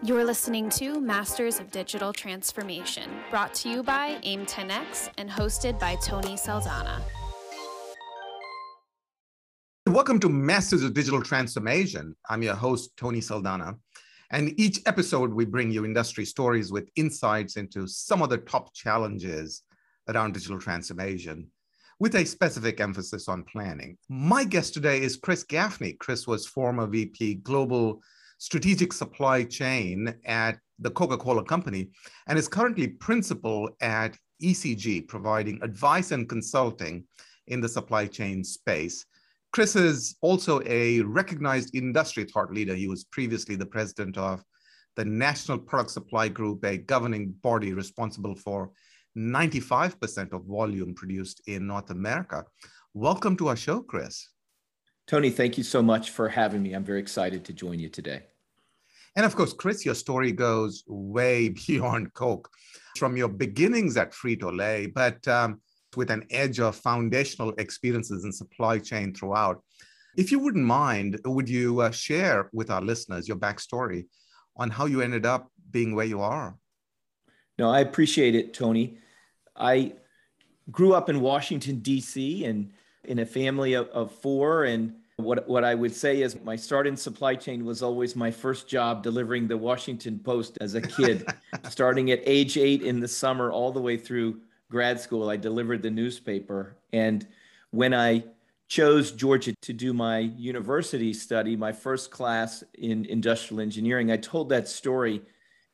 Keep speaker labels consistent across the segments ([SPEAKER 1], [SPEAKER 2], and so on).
[SPEAKER 1] You're listening to Masters of Digital Transformation, brought to you by AIM 10X and hosted by Tony Saldanha.
[SPEAKER 2] Welcome to Masters of Digital Transformation. I'm your host, Tony Saldanha. And each episode, we bring you industry stories with insights into some of the top challenges around digital transformation with a specific emphasis on planning. My guest today is Chris Gaffney. Chris was former VP Global strategic supply chain at the Coca Cola Company and is currently principal at ECG, providing advice and consulting in the supply chain space. Chris is also a recognized industry thought leader. He was previously the president of the National Product Supply Group, a governing body responsible for 95% of volume produced in North America. Welcome to our show, Chris.
[SPEAKER 3] Tony, thank you so much for having me. I'm very excited to join you today.
[SPEAKER 2] And of course, Chris, your story goes way beyond Coke from your beginnings at Frito Lay, but um, with an edge of foundational experiences in supply chain throughout. If you wouldn't mind, would you uh, share with our listeners your backstory on how you ended up being where you are?
[SPEAKER 3] No, I appreciate it, Tony. I grew up in Washington, D.C., and in a family of, of four. And what, what I would say is my start in supply chain was always my first job delivering the Washington Post as a kid, starting at age eight in the summer all the way through grad school. I delivered the newspaper. And when I chose Georgia to do my university study, my first class in industrial engineering, I told that story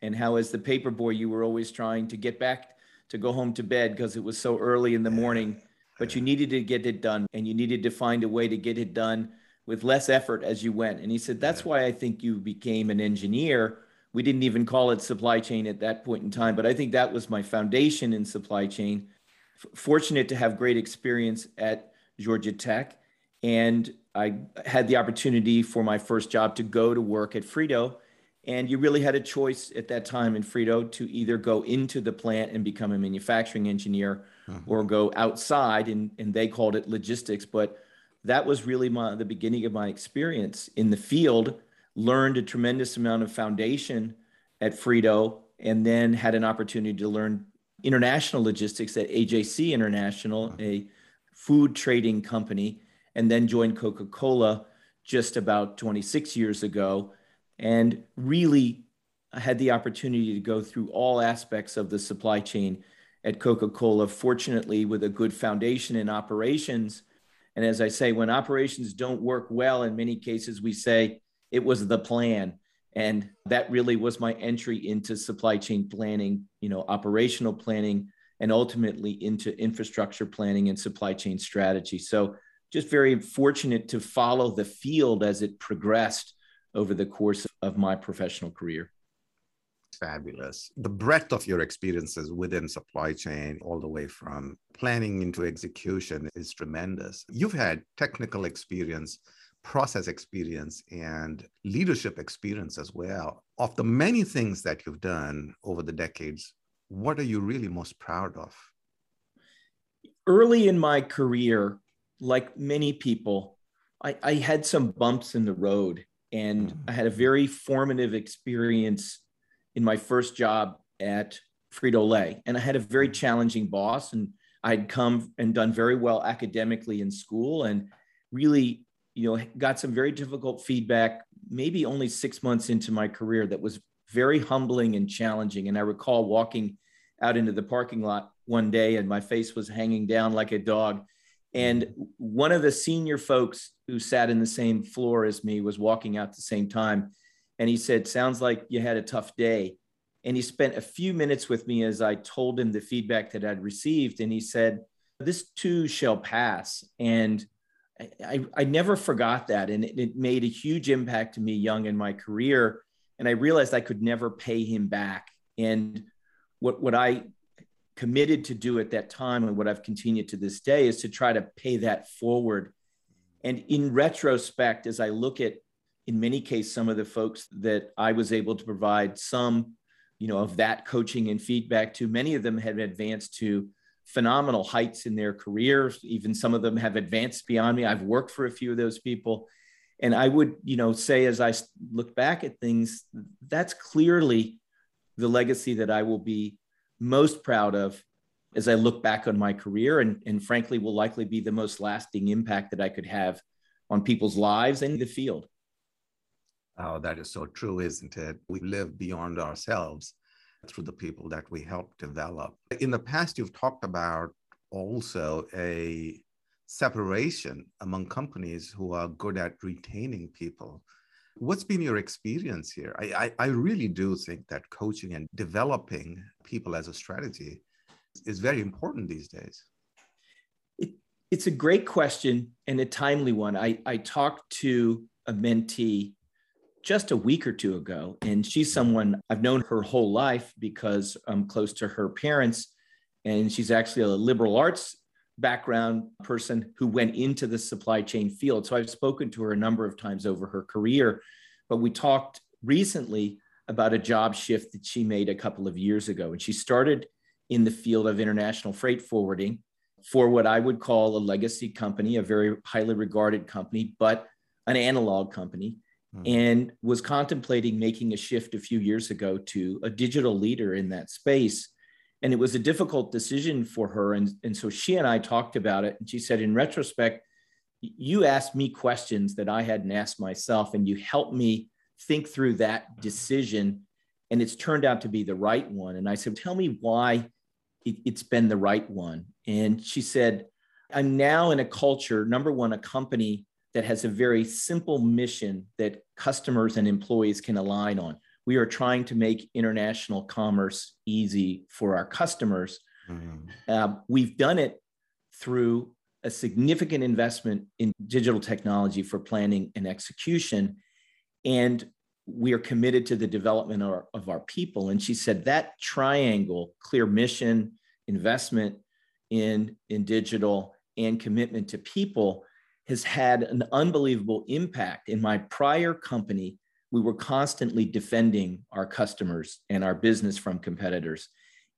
[SPEAKER 3] and how, as the paper boy, you were always trying to get back to go home to bed because it was so early in the morning but you needed to get it done and you needed to find a way to get it done with less effort as you went. And he said, That's why I think you became an engineer. We didn't even call it supply chain at that point in time, but I think that was my foundation in supply chain. F- fortunate to have great experience at Georgia Tech. And I had the opportunity for my first job to go to work at Frito and you really had a choice at that time in Frito to either go into the plant and become a manufacturing engineer uh-huh. or go outside, and, and they called it logistics. But that was really my, the beginning of my experience in the field, learned a tremendous amount of foundation at Frito, and then had an opportunity to learn international logistics at AJC International, uh-huh. a food trading company, and then joined Coca Cola just about 26 years ago and really had the opportunity to go through all aspects of the supply chain at Coca Cola, fortunately, with a good foundation in operations. And as I say, when operations don't work well, in many cases, we say it was the plan. And that really was my entry into supply chain planning, you know, operational planning, and ultimately into infrastructure planning and supply chain strategy. So just very fortunate to follow the field as it progressed over the course of my professional career.
[SPEAKER 2] Fabulous. The breadth of your experiences within supply chain, all the way from planning into execution, is tremendous. You've had technical experience, process experience, and leadership experience as well. Of the many things that you've done over the decades, what are you really most proud of?
[SPEAKER 3] Early in my career, like many people, I, I had some bumps in the road and mm-hmm. I had a very formative experience in my first job at Frito Lay. And I had a very challenging boss, and I'd come and done very well academically in school and really, you know, got some very difficult feedback, maybe only six months into my career, that was very humbling and challenging. And I recall walking out into the parking lot one day and my face was hanging down like a dog and one of the senior folks who sat in the same floor as me was walking out at the same time. And he said, Sounds like you had a tough day. And he spent a few minutes with me as I told him the feedback that I'd received. And he said, This too shall pass. And I, I never forgot that. And it, it made a huge impact to me young in my career. And I realized I could never pay him back. And what, what I committed to do at that time and what I've continued to this day is to try to pay that forward. And in retrospect, as I look at, in many cases, some of the folks that I was able to provide some, you know, of that coaching and feedback to, many of them have advanced to phenomenal heights in their careers. Even some of them have advanced beyond me. I've worked for a few of those people. And I would, you know, say as I look back at things, that's clearly the legacy that I will be most proud of as I look back on my career and, and frankly will likely be the most lasting impact that I could have on people's lives and the field.
[SPEAKER 2] Oh, that is so true, isn't it? We live beyond ourselves through the people that we help develop. In the past, you've talked about also a separation among companies who are good at retaining people. What's been your experience here? I, I, I really do think that coaching and developing people as a strategy is very important these days.
[SPEAKER 3] It, it's a great question and a timely one. I, I talked to a mentee just a week or two ago. And she's someone I've known her whole life because I'm close to her parents. And she's actually a liberal arts background person who went into the supply chain field. So I've spoken to her a number of times over her career. But we talked recently about a job shift that she made a couple of years ago. And she started in the field of international freight forwarding for what I would call a legacy company, a very highly regarded company, but an analog company mm. and was contemplating making a shift a few years ago to a digital leader in that space. And it was a difficult decision for her. And, and so she and I talked about it. And she said, in retrospect, you asked me questions that I hadn't asked myself, and you helped me think through that decision. And it's turned out to be the right one. And I said, Tell me why it, it's been the right one. And she said, I'm now in a culture, number one, a company that has a very simple mission that customers and employees can align on. We are trying to make international commerce easy for our customers. Mm-hmm. Uh, we've done it through a significant investment in digital technology for planning and execution. And we are committed to the development of our, of our people. And she said that triangle clear mission, investment in, in digital, and commitment to people has had an unbelievable impact. In my prior company, we were constantly defending our customers and our business from competitors.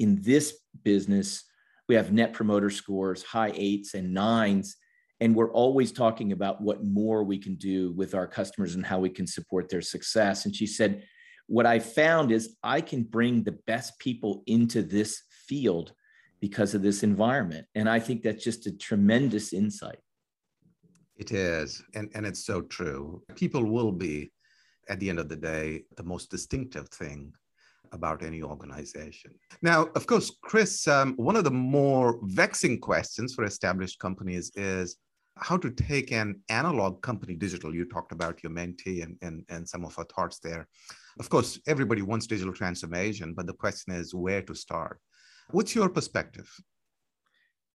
[SPEAKER 3] In this business, we have net promoter scores, high eights and nines, and we're always talking about what more we can do with our customers and how we can support their success. And she said, What I found is I can bring the best people into this field because of this environment. And I think that's just a tremendous insight.
[SPEAKER 2] It is. And, and it's so true. People will be, at the end of the day, the most distinctive thing about any organization. Now, of course, Chris, um, one of the more vexing questions for established companies is how to take an analog company digital. You talked about your mentee and, and, and some of our thoughts there. Of course, everybody wants digital transformation, but the question is where to start. What's your perspective?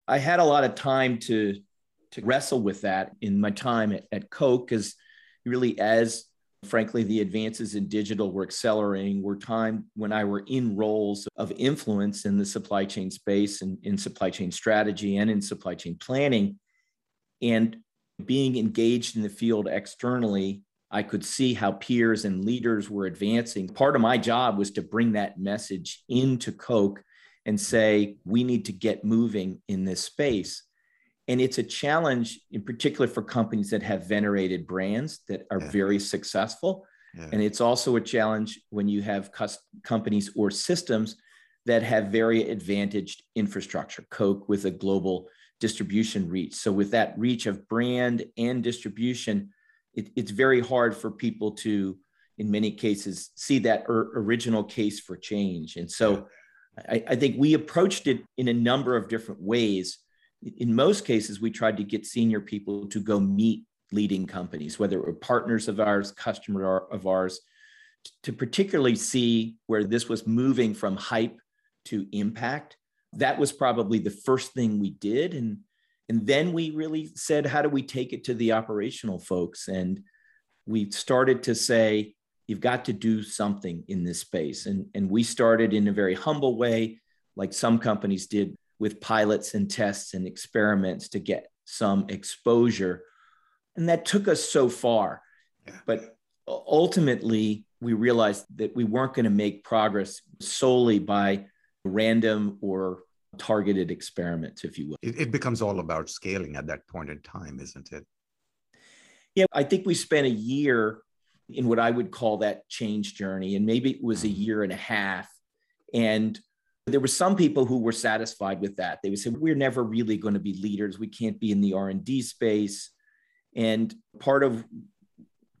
[SPEAKER 3] I had a lot of time to to wrestle with that in my time at, at Coke, because really, as frankly, the advances in digital were accelerating, were time when I were in roles of influence in the supply chain space and in supply chain strategy and in supply chain planning. And being engaged in the field externally, I could see how peers and leaders were advancing. Part of my job was to bring that message into Coke and say, we need to get moving in this space. And it's a challenge, in particular, for companies that have venerated brands that are yeah. very successful. Yeah. And it's also a challenge when you have companies or systems that have very advantaged infrastructure, Coke with a global distribution reach. So, with that reach of brand and distribution, it, it's very hard for people to, in many cases, see that original case for change. And so, yeah. I, I think we approached it in a number of different ways in most cases, we tried to get senior people to go meet leading companies, whether it were partners of ours, customer of ours, to particularly see where this was moving from hype to impact. That was probably the first thing we did. And, and then we really said, how do we take it to the operational folks? And we started to say, you've got to do something in this space. And, and we started in a very humble way, like some companies did with pilots and tests and experiments to get some exposure. And that took us so far. Yeah. But ultimately, we realized that we weren't going to make progress solely by random or targeted experiments, if you will.
[SPEAKER 2] It, it, becomes all about scaling at that point in time, isn't it?
[SPEAKER 3] Yeah, I think we spent a year in what I would call that change journey, and maybe it was a mm-hmm. year and a half. And there were some people who were satisfied with that. They would say, "We're never really going to be leaders. We can't be in the R and D space." And part of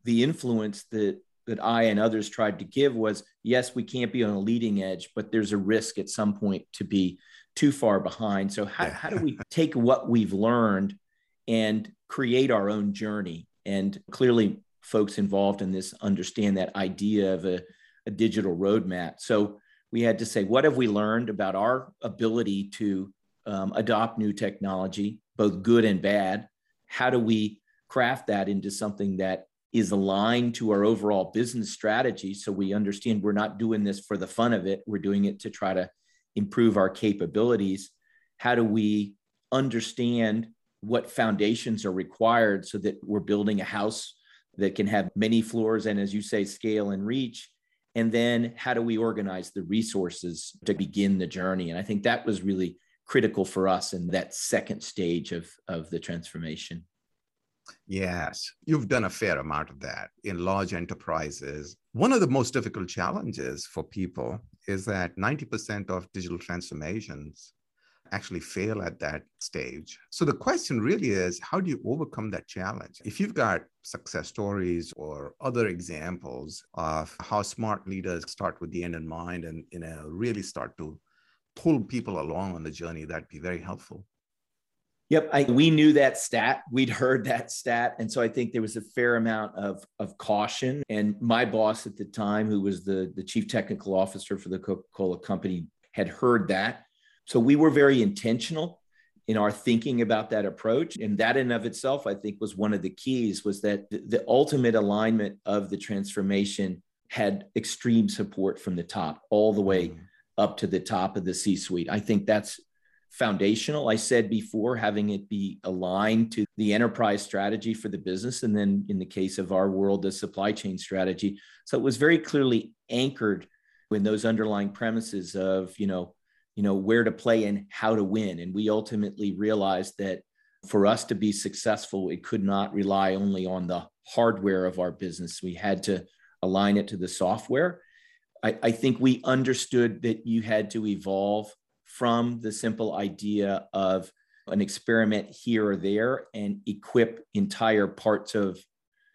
[SPEAKER 3] the influence that that I and others tried to give was, yes, we can't be on a leading edge, but there's a risk at some point to be too far behind. So how, yeah. how do we take what we've learned and create our own journey? And clearly, folks involved in this understand that idea of a, a digital roadmap. So we had to say, what have we learned about our ability to um, adopt new technology, both good and bad? How do we craft that into something that is aligned to our overall business strategy? So we understand we're not doing this for the fun of it, we're doing it to try to improve our capabilities. How do we understand what foundations are required so that we're building a house that can have many floors and, as you say, scale and reach? And then how do we organize the resources to begin the journey? And I think that was really critical for us in that second stage of, of the transformation.
[SPEAKER 2] Yes, you've done a fair amount of that in large enterprises. One of the most difficult challenges for people is that 90% of digital transformations actually fail at that stage. So the question really is how do you overcome that challenge? If you've got success stories or other examples of how smart leaders start with the end in mind and you know really start to pull people along on the journey, that'd be very helpful.
[SPEAKER 3] Yep, I, we knew that stat. We'd heard that stat, and so I think there was a fair amount of of caution. And my boss at the time, who was the the chief technical officer for the Coca Cola company, had heard that. So we were very intentional in our thinking about that approach, and that in of itself, I think, was one of the keys. Was that the, ultimate alignment of the transformation had extreme support from the top, all the way mm-hmm. up to the top of the C suite. I think that's foundational. I said before, having it be aligned to the enterprise strategy for the business. And then in the case of our world, the supply chain strategy. So it was very clearly anchored in those underlying premises of, you know, you know, where to play and how to win. And we ultimately realized that for us to be successful, it could not rely only on the hardware of our business. We had to align it to the software. I, I think we understood that you had to evolve from the simple idea of an experiment here or there and equip entire parts of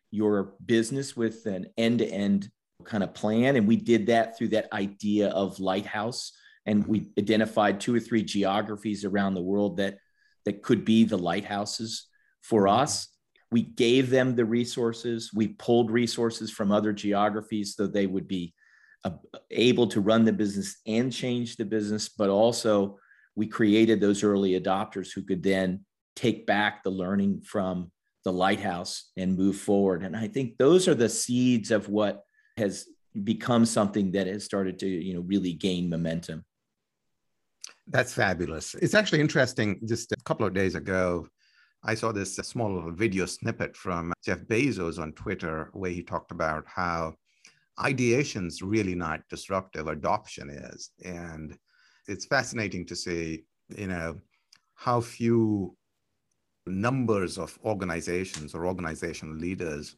[SPEAKER 3] your business with an end to end kind of plan. And we did that through that idea of lighthouse. And we identified two or three geographies around the world that, that could be the lighthouses for mm-hmm. us. We gave them the resources. We pulled resources from other geographies so they would be uh, able to run the business and change the business, but also we created those early adopters who could then take back the learning from the lighthouse and move forward. And I think those are the seeds of what has become something that has started to, you know, really gain momentum.
[SPEAKER 2] That's fabulous. It's actually interesting. Just a couple of days ago, I saw this uh, small video snippet from Jeff Bezos on Twitter where he talked about how ideation is really not disruptive adoption is and it's fascinating to see you know how few numbers of organizations or organizational leaders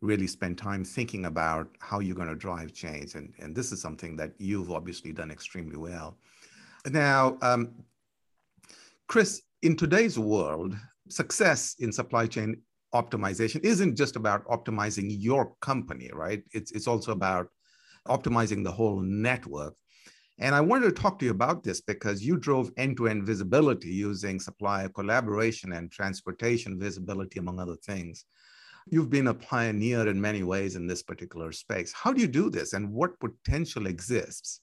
[SPEAKER 2] really spend time thinking about how you're going to drive change and, and this is something that you've obviously done extremely well now um, chris in today's world success in supply chain optimization isn't just about optimizing your company, right? It's, it's also about optimizing the whole network. And I wanted to talk to you about this because you drove end to end visibility using supplier collaboration and transportation visibility, among other things. You've been a pioneer in many ways in this particular space. How do you do this, and what potential exists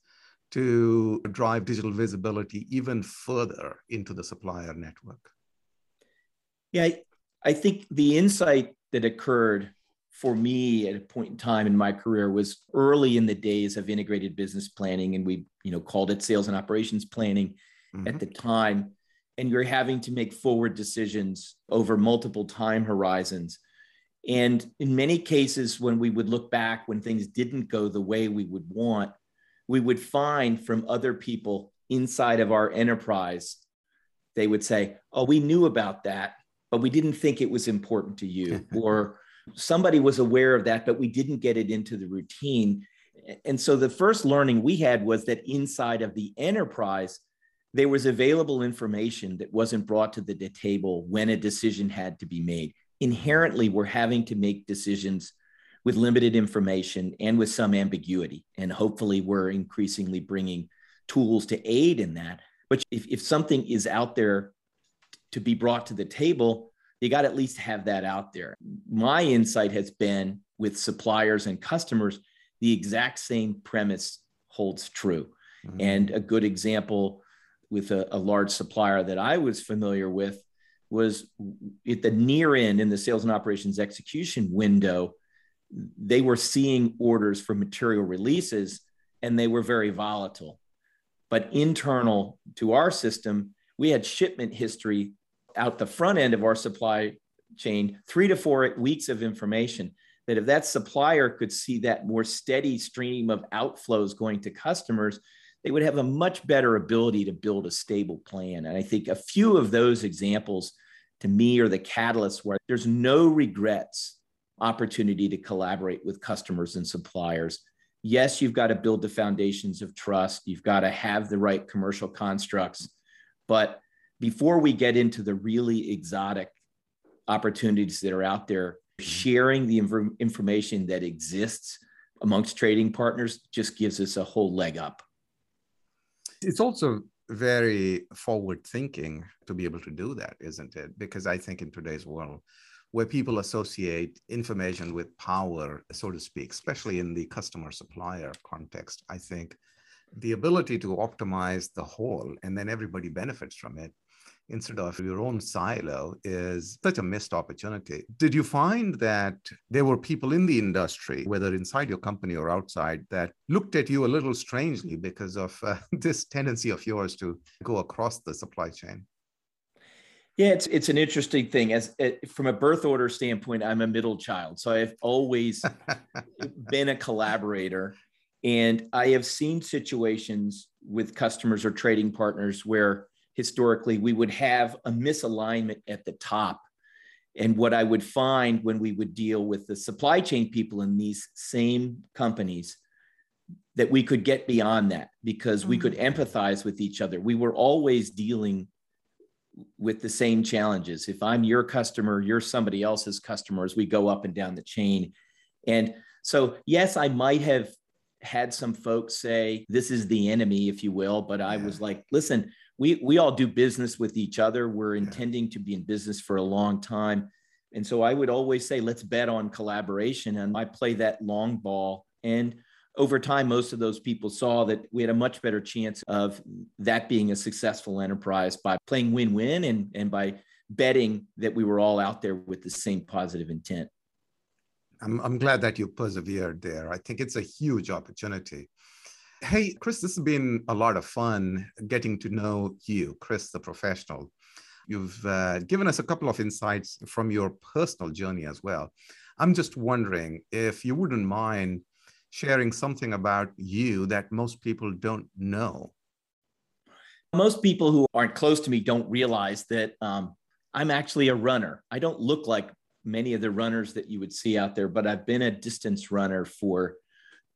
[SPEAKER 2] to drive digital visibility even further into the supplier network?
[SPEAKER 3] Yeah, I think the insight that occurred for me at a point in time in my career was early in the days of integrated business planning and we you know called it sales and operations planning mm-hmm. at the time and you're having to make forward decisions over multiple time horizons and in many cases when we would look back when things didn't go the way we would want we would find from other people inside of our enterprise they would say oh we knew about that but we didn't think it was important to you or somebody was aware of that, but we didn't get it into the routine. And so the first learning we had was that inside of the enterprise, there was available information that wasn't brought to the table when a decision had to be made. Inherently, we're having to make decisions with limited information and with some ambiguity. And hopefully, we're increasingly bringing tools to aid in that. But if, if something is out there to be brought to the table, you got to at least have that out there. My insight has been with suppliers and customers, the exact same premise holds true. Mm-hmm. And a good example with a, a, large supplier that I was familiar with was at the near end in the sales and operations execution window, they were seeing orders for material releases and they were very volatile. But internal to our system, we had shipment history out the front end of our supply chain, three to four weeks of information. That if that supplier could see that more steady stream of outflows going to customers, they would have a much better ability to build a stable plan. And I think a few of those examples to me are the catalysts where there's no regrets opportunity to collaborate with customers and suppliers. Yes, you've got to build the foundations of trust. You've got to have the right commercial constructs. But before we get into the really exotic opportunities that are out there, mm-hmm. sharing the inf- information that exists amongst trading partners just gives us a whole leg up.
[SPEAKER 2] It's also very forward thinking to be able to do that, isn't it? Because I think in today's world, where people associate information with power, so to speak, especially in the customer supplier context, I think the ability to optimize the whole and then everybody benefits from it instead of your own silo is such a missed opportunity. Did you find that there were people in the industry, whether inside your company or outside, that looked at you a little strangely because of uh, this tendency of yours to go across the supply chain?
[SPEAKER 3] Yeah, it's it's an interesting thing. As eh, from a birth order standpoint, I'm a middle child, so I've always been a collaborator, and I have seen situations with customers or trading partners where historically we would have a misalignment at the top. And what I would find when we would deal with the supply chain people in these same companies, that we could get beyond that because mm-hmm. we could mm. empathize with each other. We were always dealing with the same challenges. If I'm your customer, you're somebody else's customer as we go up and down the chain. And so, yes, I might have had some folks say, this is the enemy, if you will, but I yeah. was like, listen, we we all do business with each other. We're intending to be in business for a long time. And so I would always say, let's bet on collaboration. And I play that long ball. And over time, most of those people saw that we had a much better chance of that being a successful enterprise by playing win win and, and by betting that we were all out there with the same positive intent.
[SPEAKER 2] I'm, I'm glad that you persevered there. I think it's a huge opportunity. Hey, Chris, this has been a lot of fun getting to know you, Chris, the professional. You've uh, given us a couple of insights from your personal journey as well. I'm just wondering if you wouldn't mind sharing something about you that most people don't know.
[SPEAKER 3] Most people who aren't close to me don't realize that um, I'm actually a runner. I don't look like many of the runners that you would see out there, but I've been a distance runner for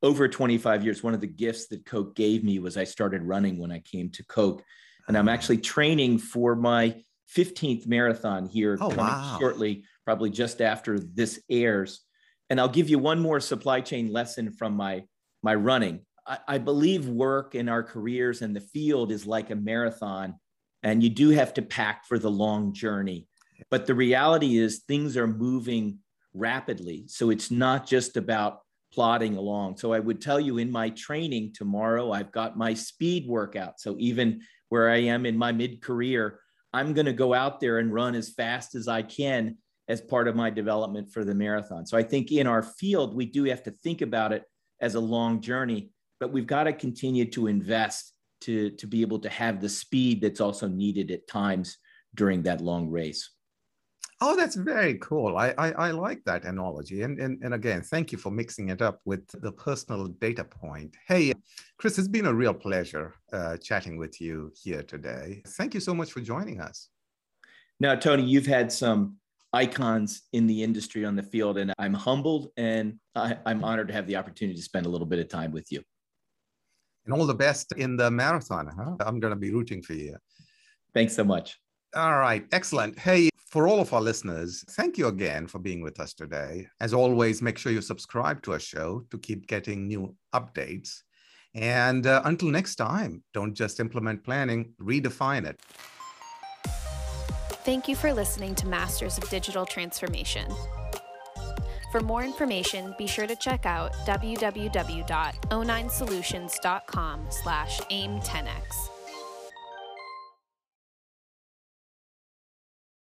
[SPEAKER 3] over 25 years, one of the gifts that Coke gave me was I started running when I came to Coke. And I'm actually training for my 15th marathon here
[SPEAKER 2] oh, wow.
[SPEAKER 3] shortly, probably just after this airs. And I'll give you one more supply chain lesson from my, my running. I, I believe work in our careers and the field is like a marathon, and you do have to pack for the long journey. But the reality is, things are moving rapidly. So it's not just about plodding along. So I would tell you in my training tomorrow, I've got my speed workout. So even where I am in my mid career, I'm going to go out there and run as fast as I can as part of my development for the marathon. So I think in our field, we do have to think about it as a long journey, but we've got to continue to invest to, to be able to have the speed that's also needed at times during that long race.
[SPEAKER 2] Oh, that's very cool. I, I, I, like that analogy. And, and, and again, thank you for mixing it up with the personal data point. Hey, Chris, it's been a real pleasure uh, chatting with you here today. Thank you so much for joining us.
[SPEAKER 3] Now, Tony, you've had some icons in the industry on the field. And I'm humbled and I, I'm honored to have the opportunity to spend a little bit of time with you.
[SPEAKER 2] And all the best in the marathon. Huh? I'm going to be rooting for you.
[SPEAKER 3] Thanks so much.
[SPEAKER 2] All right, excellent. Hey, for all of our listeners, thank you again for being with us today. As always, make sure you subscribe to our show to keep getting new updates. And uh, until next time, don't just implement planning, redefine it.
[SPEAKER 1] Thank you for listening to Masters of Digital Transformation. For more information, be sure to check out www.o9solutions.com slash aim10x.